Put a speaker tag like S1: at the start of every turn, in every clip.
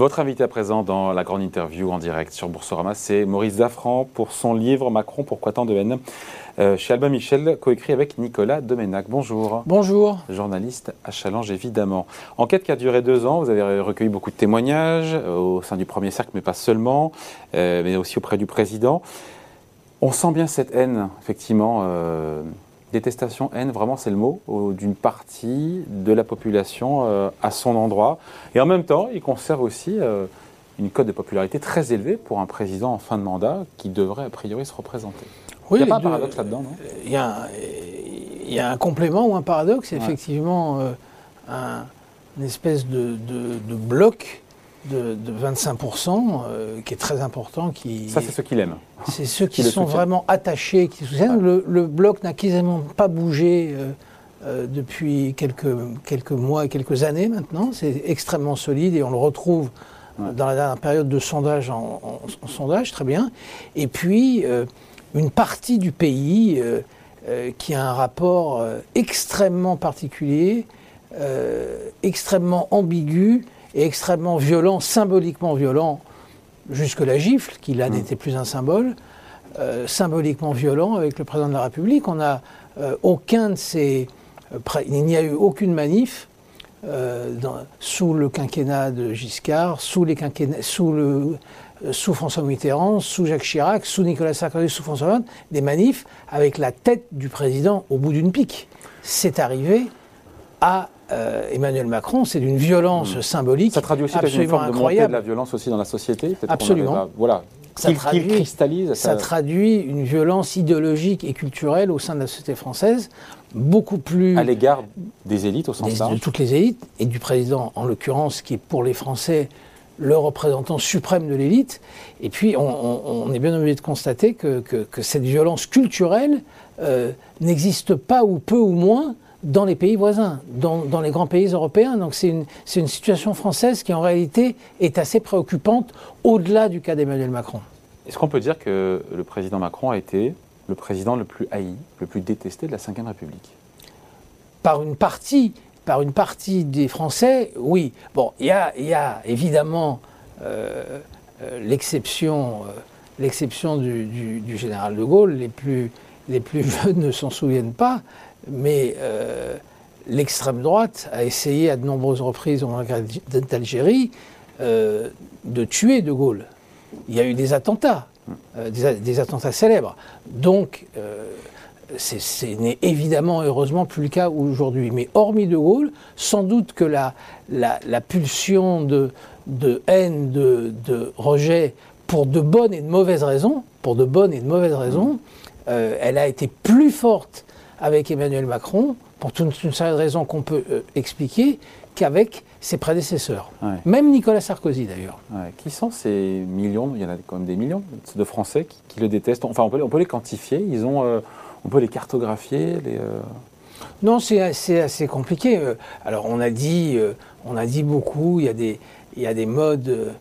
S1: Votre invité à présent dans la grande interview en direct sur Boursorama, c'est Maurice Zafran pour son livre Macron, pourquoi tant de haine euh, chez Albin Michel, coécrit avec Nicolas Domenac. Bonjour.
S2: Bonjour.
S1: Journaliste à Challenge, évidemment. Enquête qui a duré deux ans, vous avez recueilli beaucoup de témoignages euh, au sein du premier cercle, mais pas seulement, euh, mais aussi auprès du président. On sent bien cette haine, effectivement, détestation, haine, vraiment c'est le mot, d'une partie de la population à son endroit. Et en même temps, il conserve aussi une cote de popularité très élevée pour un président en fin de mandat qui devrait a priori se représenter. Il n'y a pas un paradoxe là-dedans, non?
S2: il y, a, il y, a un complément ou un paradoxe, effectivement, euh, un, une espèce de, bloc de, 25% euh, qui est très important. Qui,
S1: Ça, c'est ceux qui l'aiment.
S2: C'est ceux qui, sont vraiment attachés, qui soutiennent. Le, bloc n'a quasiment pas bougé. Euh, depuis quelques, quelques mois et quelques années maintenant. C'est extrêmement solide et on le retrouve dans la dernière période de sondage en, sondage, très bien. Et puis, une partie du pays euh, euh, qui a un rapport euh, extrêmement particulier, extrêmement ambigu et extrêmement violent, symboliquement violent, jusque la gifle, qui là mmh. n'était plus un symbole, symboliquement violent avec le président de la République. On a aucun de ces. il n'y a eu aucune manif sous le quinquennat de Giscard, sous, les sous le euh, sous François Mitterrand, sous Jacques Chirac, sous Nicolas Sarkozy, sous François Hollande, des manifs avec la tête du président au bout d'une pique. C'est arrivé à euh, Emmanuel Macron, c'est d'une violence hmm. symbolique.
S1: Ça traduit aussi une forme de de la violence aussi dans la société
S2: Absolument.
S1: voilà.
S2: Ça traduit, cristallise. Ça... traduit une violence idéologique et culturelle au sein de la société française, beaucoup plus.
S1: À l'égard des élites au sens large.
S2: De toutes les élites, et du président en l'occurrence, qui est pour les Français le représentant suprême de l'élite. Et puis, on, est bien obligé de constater que, cette violence culturelle euh, n'existe pas ou peu ou moins dans les pays voisins, dans, les grands pays européens. Donc c'est une, une, situation française qui en réalité est assez préoccupante au-delà du cas d'Emmanuel Macron.
S1: Est-ce qu'on peut dire que le président Macron a été le président le plus haï, le plus détesté de la Ve République?
S2: Par une partie par une partie des Français, oui. Bon, il y a, évidemment euh, euh, l'exception, euh, l'exception du, général de Gaulle. Les plus, les plus jeunes ne s'en souviennent pas, mais l'extrême droite a essayé à de nombreuses reprises en d'Algérie de tuer de Gaulle. Il y a eu des attentats, des, des, attentats célèbres. Donc, ce n'est évidemment, heureusement, plus le cas aujourd'hui. Mais hormis De Gaulle, sans doute que la, la, pulsion de, de haine, de, de, rejet, pour de bonnes et de mauvaises raisons, pour de bonnes et de mauvaises raisons, euh, elle a été plus forte avec Emmanuel Macron, pour toute une série de raisons qu'on peut euh, expliquer, qu'avec ses prédécesseurs. Même Nicolas Sarkozy d'ailleurs.
S1: Qui sont ces millions, il y en a quand même des millions de Français qui, le détestent, enfin on peut, on peut les quantifier, ils ont... Euh, on peut les cartographier les, euh,
S2: Non, c'est assez, compliqué. Alors on a dit, on a dit beaucoup, il y a des, il y a des modes,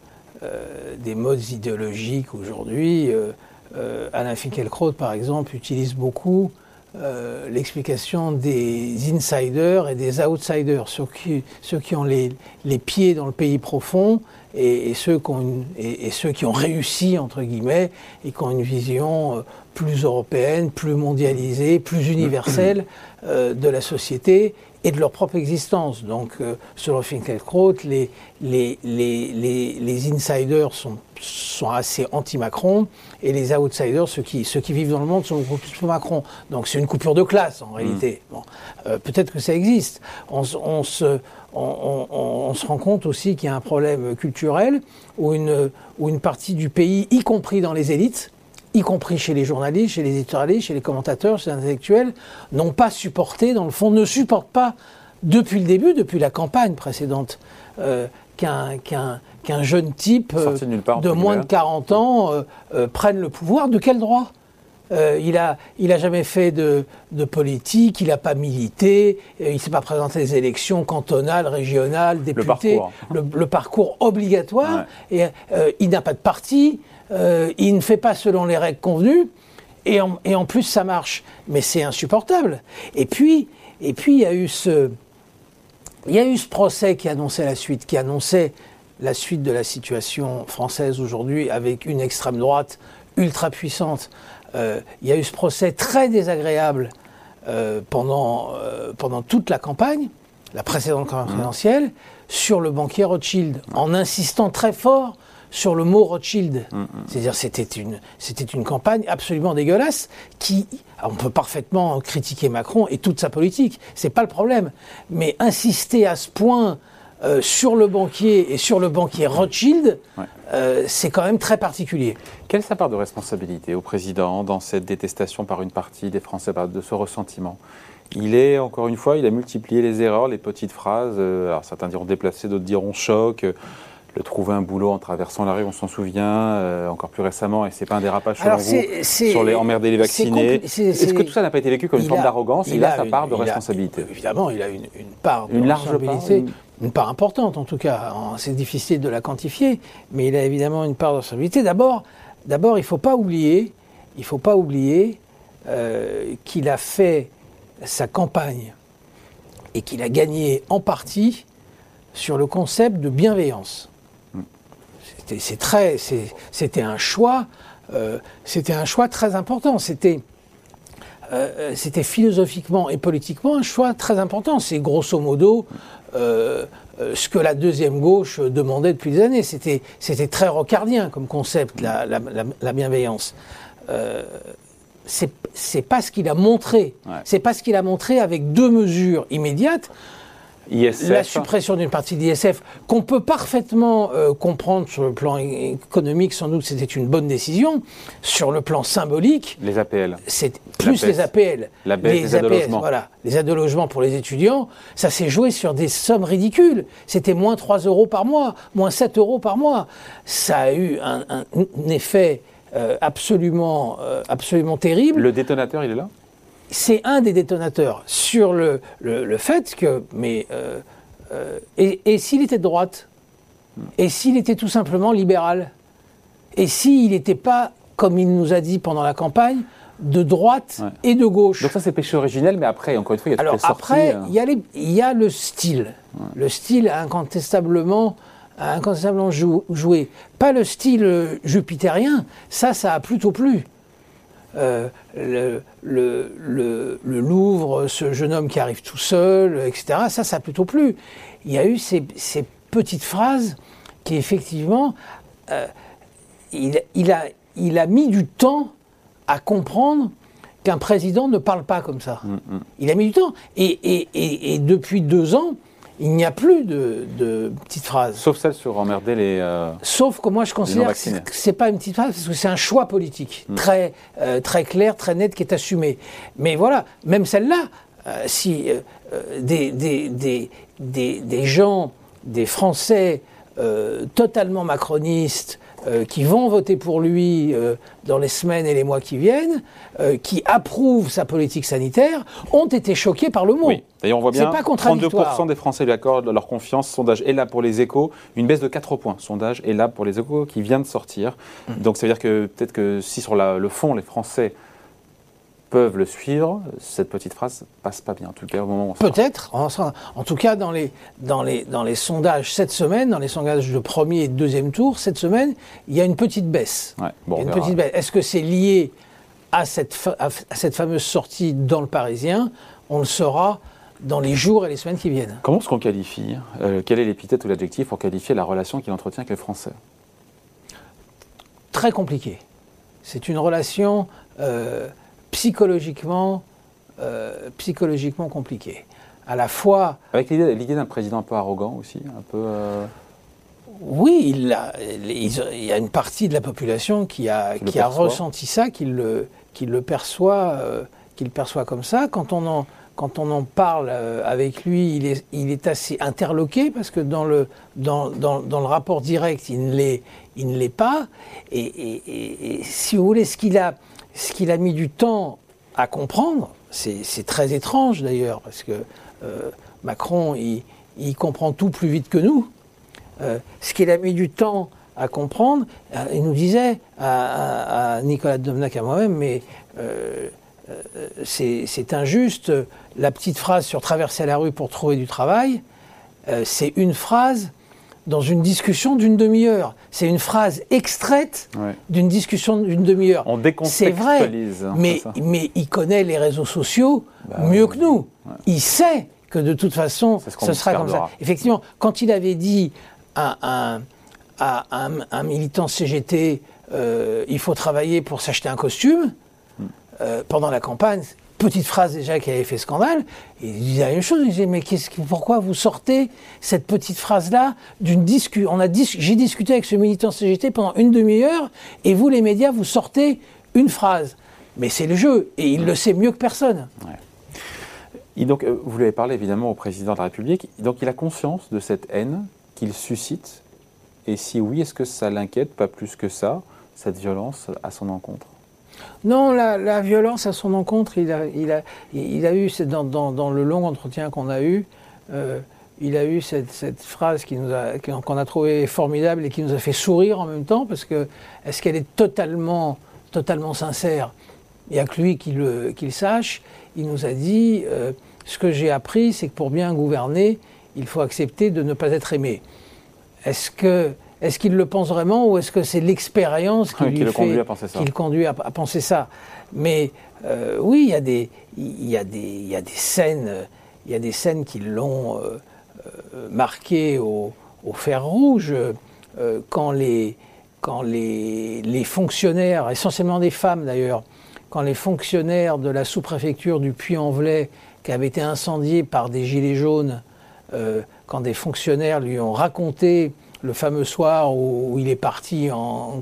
S2: des modes idéologiques aujourd'hui. Alain Finkielkraut, par exemple, utilise beaucoup l'explication des insiders et des outsiders, ceux qui, ceux qui ont les, les, pieds dans le pays profond et, ceux qui ont et, ceux qui ont réussi, entre guillemets, et qui ont une vision plus européenne, plus mondialisée, plus universelle euh, de la société et de leur propre existence. Donc, euh, selon Finkielkraut, les, les, les, les, insiders sont, sont assez anti-Macron et les outsiders, ceux qui, ceux qui vivent dans le monde, sont beaucoup plus pour Macron. Donc, c'est une coupure de classe en réalité. Mm. Bon, euh, Peut-être que ça existe. On, on se, on, on, se rend compte aussi qu'il y a un problème culturel où une, où une partie du pays, y compris dans les élites, y compris chez les journalistes, chez les éditorialistes, chez les commentateurs, chez les intellectuels, n'ont pas supporté, dans le fond, ne supportent pas, depuis le début, depuis la campagne précédente, euh, qu'un jeune type euh, de moins de 40 ans euh, prenne le pouvoir. De quel droit? Il n'a il a jamais fait de, politique, il n'a pas milité, il ne s'est pas présenté à des élections cantonales, régionales, députés, le parcours, obligatoire, et il n'a pas de parti, euh, il ne fait pas selon les règles convenues, et en, plus ça marche. Mais c'est insupportable. Et puis, et puis il y a eu ce, il y a eu ce procès qui annonçait la suite, qui annonçait la suite de la situation française aujourd'hui avec une extrême droite ultra puissante. Euh, il y a eu ce procès très désagréable euh, pendant, euh, pendant toute la campagne, la précédente campagne mmh. présidentielle, sur le banquier Rothschild, en insistant très fort sur le mot Rothschild. Mmh, mmh. C'est-à-dire c'était une, c'était une campagne absolument dégueulasse qui, on peut parfaitement critiquer Macron et toute sa politique, c'est pas le problème, mais insister à ce point euh, sur le banquier et sur le banquier Rothschild, euh, c'est quand même très particulier.
S1: Quelle est sa part de responsabilité au président dans cette détestation par une partie des Français, de ce ressentiment? Il est, encore une fois, il a multiplié les erreurs, les petites phrases. Euh, alors certains diront déplacées, d'autres diront choc trouver un boulot en traversant la rue, on s'en souvient, encore plus récemment, et c'est pas un dérapage selon vous, sur les emmerder les vaccinés. Est-ce que tout ça n'a pas été vécu comme une forme d'arrogance Il, a, sa part de responsabilité.
S2: évidemment, il a une, part de une large responsabilité une part importante en tout cas, c'est difficile de la quantifier, mais il a évidemment une part de responsabilité. D'abord, d'abord il ne faut pas oublier, il faut pas oublier euh, qu'il a fait sa campagne et qu'il a gagné en partie sur le concept de bienveillance. C'était, très, c'était un choix, euh, c'était un choix très important. C'était euh, c'était philosophiquement et politiquement un choix très important. C'est grosso modo euh, euh, ce que la deuxième gauche demandait depuis des années. C'était, c'était très rocardien comme concept, la, la, bienveillance. Euh, c'est, c'est pas ce qu'il a montré. C'est pas ce qu'il a montré avec deux mesures immédiates. La suppression d'une partie de l'ISF, qu'on peut parfaitement euh, comprendre sur le plan économique, sans doute c'était une bonne décision. Sur le plan symbolique.
S1: Les APL.
S2: C'est plus les APL.
S1: La baisse
S2: les
S1: des aides logement.
S2: Voilà. Les aides logement pour les étudiants, ça s'est joué sur des sommes ridicules. C'était moins 3 euros par mois, moins 7 euros par mois. Ça a eu un, effet euh, absolument, euh, absolument terrible.
S1: Le détonateur, il est là?
S2: C'est un des détonateurs sur le, le, fait que. Mais. Euh, euh, et, s'il était de droite Et s'il était tout simplement libéral Et s'il n'était pas, comme il nous a dit pendant la campagne, de droite et de gauche.
S1: Donc ça c'est péché originel, mais après, encore une fois, il y a
S2: Alors
S1: toutes
S2: les après, euh. il y, a il y a le style. Le style a incontestablement, incontestablement joué. Pas le style jupitérien, ça, ça a plutôt plu. Euh, le, le, le, Louvre, ce jeune homme qui arrive tout seul, etc. Ça, ça a plutôt plu. Il y a eu ces, ces petites phrases qui, effectivement, euh, il, il, a, il a mis du temps à comprendre qu'un président ne parle pas comme ça. Mm, mm. Il a mis du temps. Et, et, et, et depuis deux ans, il n'y a plus de, petites phrases.
S1: Sauf celle sur emmerder les. Euh,
S2: Sauf que moi je considère que c'est pas une petite phrase parce que c'est un choix politique hmm. très euh, très clair, très net qui est assumé. Mais voilà, même celle-là, euh, si des, des, des, gens, des Français totalement macronistes euh, qui vont voter pour lui euh, dans les semaines et les mois qui viennent, euh, qui approuvent sa politique sanitaire, ont été choqués par le mot. Oui.
S1: D'ailleurs, on voit bien, pas 32% des Français lui accordent leur confiance. Sondage est là pour les échos. Une baisse de 4 points. Sondage est là pour les échos qui vient de sortir. Mmh. Donc ça veut dire que peut-être que si sur le fond, les Français peuvent le suivre, cette petite phrase passe pas bien, en tout cas au moment où
S2: Peut-être, en, tout cas dans les, dans, les, dans les sondages cette semaine, dans les sondages de premier et deuxième tour, cette semaine, il y a une petite baisse. une petite baisse. Est-ce que c'est lié à cette, à cette fameuse sortie dans le Parisien? On le saura dans les jours et les semaines qui viennent.
S1: Comment est-ce qu'on qualifie euh, Quel est l'épithète ou l'adjectif pour qualifier la relation qu'il entretient avec les Français?
S2: Très compliqué. C'est une relation... Euh, psychologiquement, euh, psychologiquement compliqué. À la fois.
S1: Avec l'idée d'un président un peu arrogant aussi, un peu. Euh,
S2: oui, il, a, il, y a une partie de la population qui a, qui, a ressenti ça, qui le, qui le perçoit, euh, perçoit comme ça. Quand on en, quand on en parle avec lui, il est, il est assez interloqué parce que dans le, dans, dans, dans le rapport direct, il ne l'est pas. Et, et, et, si vous voulez, ce qu'il a, ce qu'il a mis du temps à comprendre, c'est très étrange d'ailleurs, parce que euh, Macron, il, comprend tout plus vite que nous. Euh, ce qu'il a mis du temps à comprendre, euh, il nous disait à, Nicolas Domnac à moi-même, mais c'est injuste, la petite phrase sur traverser la rue pour trouver du travail, c'est une phrase dans une discussion d'une demi-heure. C'est une phrase extraite d'une discussion d'une demi-heure.
S1: On décontextualise.
S2: C'est vrai, mais, mais il connaît les réseaux sociaux bah mieux que nous. Il sait que de toute façon, ce, sera comme ça. Effectivement, quand il avait dit à un, militant CGT, euh, il faut travailler pour s'acheter un costume, hmm. euh, pendant la campagne, petite phrase déjà qui avait fait scandale. il disait la même chose. Il disait mais pourquoi vous sortez cette petite phrase là d'une discussion j'ai discuté avec ce militant CGT pendant une demi-heure et vous les médias vous sortez une phrase. Mais c'est le jeu et il le sait mieux que personne.
S1: Et donc euh, vous lui avez parlé évidemment au président de la République. Donc il a conscience de cette haine qu'il suscite. Et si oui, est-ce que ça l'inquiète pas plus que ça cette violence à son encontre?
S2: Non, la, violence à son encontre, il a, eu, dans, dans, le long entretien qu'on a eu, euh, il a eu cette, phrase qu'on a, trouvée formidable et qui nous a fait sourire en même temps, parce que est-ce qu'elle est totalement, totalement sincère? Il n'y a que lui qui le, qui le, sache. Il nous a dit, euh, ce que j'ai appris, c'est que pour bien gouverner, il faut accepter de ne pas être aimé. Est-ce que est-ce qu'il le pense vraiment ou est-ce que c'est l'expérience qui, lui le conduit à penser ça. qui conduit à, penser ça? Mais euh, oui, il y, a des, il, y a des, il y a des scènes, il y a des scènes qui l'ont euh, euh, marqué au, fer rouge quand les quand les, les, fonctionnaires, essentiellement des femmes d'ailleurs, quand les fonctionnaires de la sous-préfecture du Puy-en-Velay, qui avaient été incendiés par des gilets jaunes, quand des fonctionnaires lui ont raconté le fameux soir où, il est parti en,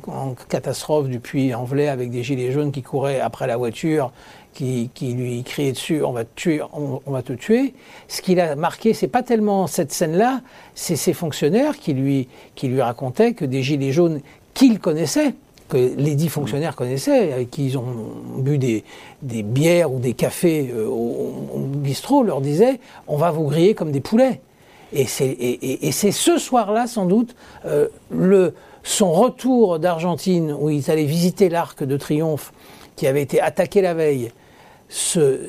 S2: catastrophe du Puy-en-Velay avec des gilets jaunes qui couraient après la voiture, qui, lui criaient dessus on va te tuer, on, va te tuer. Ce qu'il a marqué, c'est pas tellement cette scène-là, c'est ces fonctionnaires qui lui, qui lui racontaient que des gilets jaunes qu'il connaissait, que les dix fonctionnaires connaissaient, avec qui ils ont bu des, bières ou des cafés euh, au bistrot, leur disaient on va vous griller comme des poulets. Et c'est ce soir-là, sans doute, euh, son retour d'Argentine, où il allait visiter l'Arc de Triomphe, qui avait été attaqué la veille, ce,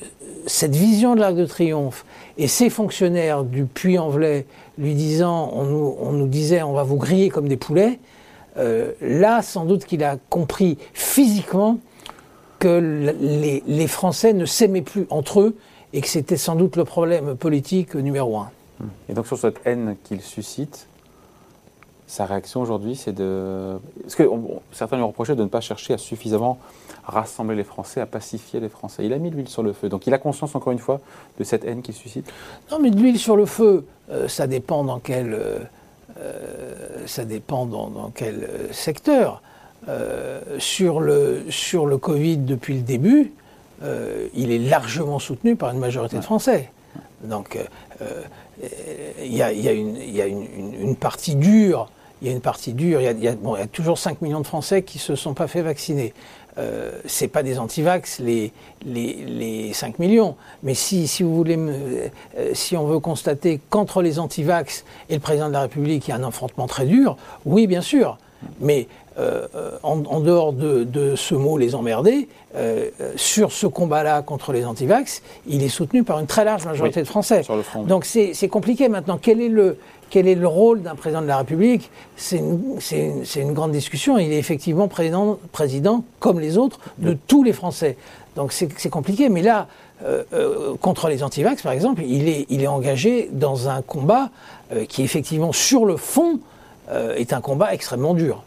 S2: cette vision de l'Arc de Triomphe, et ces fonctionnaires du Puy-en-Velay lui disant, on nous, disait, on va vous griller comme des poulets, euh, là, sans doute qu'il a compris physiquement que les Français ne s'aimaient plus entre eux et que c'était sans doute le problème politique numéro un.
S1: Et donc sur cette haine qu'il suscite, sa réaction aujourd'hui, c'est de... Parce que certains lui reprochaient de ne pas chercher à suffisamment rassembler les Français, à pacifier les Français. Il a mis de l'huile sur le feu. Donc il a conscience, encore une fois, de cette haine qu'il suscite
S2: Non, mais de l'huile sur le feu, euh, ça dépend dans quel... Euh, euh, ça dépend dans, quel secteur. sur, le, sur le Covid, depuis le début, il est largement soutenu par une majorité de Français. Donc, il y, a, une, partie dure. Il y a une partie dure. Il y a, toujours 5 millions de Français qui ne se sont pas fait vacciner. Euh, Ce n'est pas des antivax, les, les, 5 millions. Mais si, si vous voulez, euh, si on veut constater qu'entre les antivax et le président de la République, il y a un affrontement très dur, oui, bien sûr. Mais euh, en, dehors de, ce mot les emmerder, euh, sur ce combat-là contre les antivax, il est soutenu par une très large majorité de Français. Donc c'est compliqué maintenant. Quel est le, quel est le rôle d'un président de la République? C'est une, une, grande discussion. Il est effectivement président, président, comme les autres, de tous les Français. Donc c'est compliqué. Mais là, euh, contre les antivax, par exemple, il est, il est engagé dans un combat qui, effectivement, sur le fond, est un combat extrêmement dur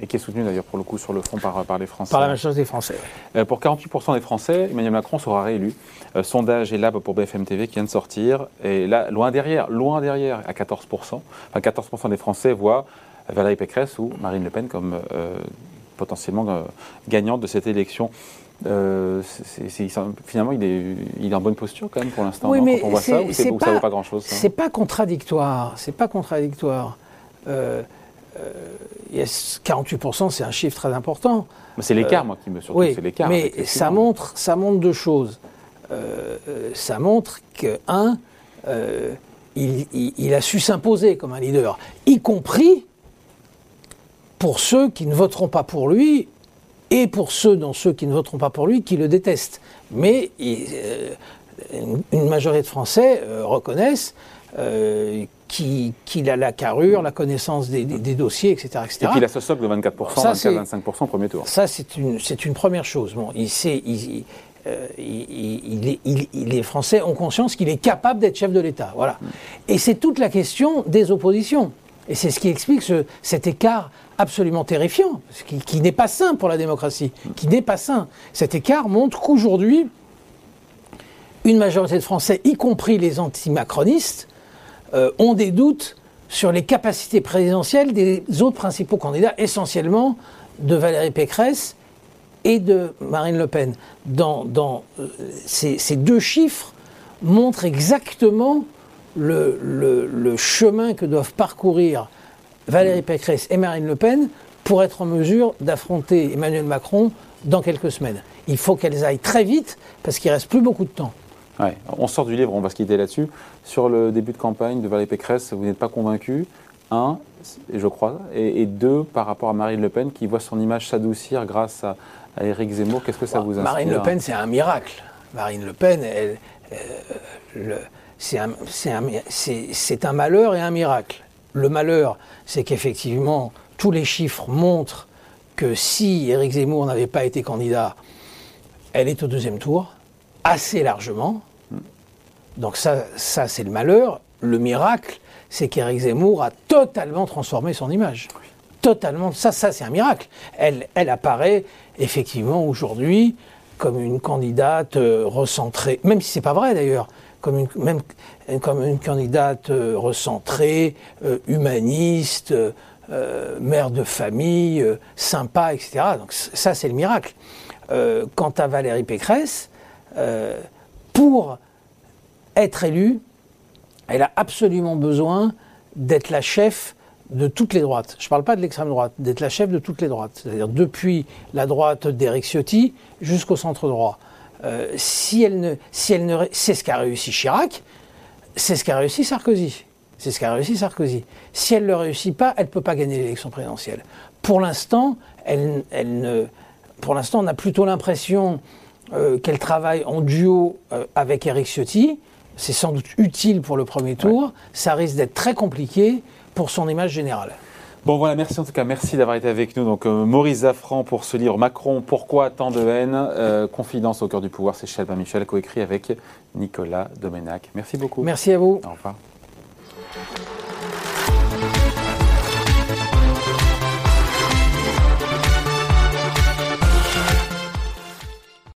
S1: et qui est soutenu d'ailleurs pour le coup sur le fond par, par les Français.
S2: Par la majorité des Français.
S1: Euh, pour 48% des Français, Emmanuel Macron sera réélu. Euh, sondage et Lab pour BFM TV qui vient de sortir. Et là, loin derrière, loin derrière, à 14%. Enfin, 14% des Français voient Valérie Pécresse ou Marine Le Pen comme euh, potentiellement gagnante de cette élection. finalement, il est, il est, en bonne posture quand même pour l'instant.
S2: Oui, mais
S1: quand on voit ça, ou, ça ne vaut pas grand-chose
S2: C'est pas contradictoire. C'est pas contradictoire. 48%, c'est un chiffre très important.
S1: C'est l'écart, moi, qui me surtout.
S2: Oui, l'écart. Mais ça montre, ça montre deux choses. Euh, euh, ça montre que, un, euh, il, a su s'imposer comme un leader, y compris pour ceux qui ne voteront pas pour lui et pour ceux dans ceux qui ne voteront pas pour lui qui le détestent. Mais une majorité de Français reconnaissent qu'il a la carrure, la connaissance des, dossiers, etc., etc.
S1: Et qu'il a ce socle de 24%, 24-25% premier tour.
S2: Ça, c'est une, une première chose. Bon, il sait, il, euh, les Français ont conscience qu'il est capable d'être chef de l'État. Voilà. Et c'est toute la question des oppositions. Et c'est ce qui explique cet écart absolument terrifiant, qui, qui n'est pas sain pour la démocratie, qui n'est pas sain. Cet écart montre qu'aujourd'hui, une majorité de Français, y compris les anti-macronistes, euh, ont des doutes sur les capacités présidentielles des autres principaux candidats, essentiellement de Valérie Pécresse et de Marine Le Pen. Dans, euh, ces, deux chiffres montrent exactement le, chemin que doivent parcourir Valérie Pécresse et Marine Le Pen pour être en mesure d'affronter Emmanuel Macron dans quelques semaines. Il faut qu'elles aillent très vite parce qu'il reste plus beaucoup de temps.
S1: On sort du livre, on va se quitter là-dessus. Sur le début de campagne de Valérie Pécresse, vous n'êtes pas convaincu Un, je crois, et, deux, par rapport à Marine Le Pen qui voit son image s'adoucir grâce à, Éric Zemmour, qu'est-ce que ça vous inspire
S2: Marine Le Pen, c'est un miracle. Marine Le Pen, euh, c'est un, malheur et un miracle. Le malheur, c'est qu'effectivement, tous les chiffres montrent que si Éric Zemmour n'avait pas été candidat, elle est au deuxième tour assez largement. Donc ça, ça c'est le malheur. Le miracle, c'est qu'Éric Zemmour a totalement transformé son image. Totalement. Ça, ça c'est un miracle. Elle, elle apparaît effectivement aujourd'hui comme une candidate euh, recentrée, même si c'est pas vrai d'ailleurs, comme une, même, comme une candidate euh, recentrée, euh, humaniste, mère de famille, sympa, etc. Donc ça, c'est le miracle. quant à Valérie Pécresse, euh, pour être élue, elle a absolument besoin d'être la chef de toutes les droites. Je ne parle pas de l'extrême droite, d'être la chef de toutes les droites. C'est-à-dire depuis la droite d'Éric Ciotti jusqu'au centre droit. Euh, si elle ne, si elle ne, c'est ce qu'a réussi Chirac, c'est ce qu'a réussi Sarkozy. C'est ce qu'a réussi Sarkozy. Si elle ne le réussit pas, elle ne peut pas gagner l'élection présidentielle. Pour l'instant, elle, elle ne, pour l'instant, on a plutôt l'impression euh, qu'elle travaille en duo euh, avec Eric Ciotti. C'est sans doute utile pour le premier tour. Ça risque d'être très compliqué pour son image générale.
S1: Bon voilà, merci en tout cas, merci d'avoir été avec nous. Donc euh, Maurice Zaffran pour ce livre Macron, pourquoi tant de haine Confidence au cœur du pouvoir, c'est Chalbin Michel, coécrit avec Nicolas Domenac. Merci beaucoup.
S2: Merci à vous.
S1: Au revoir.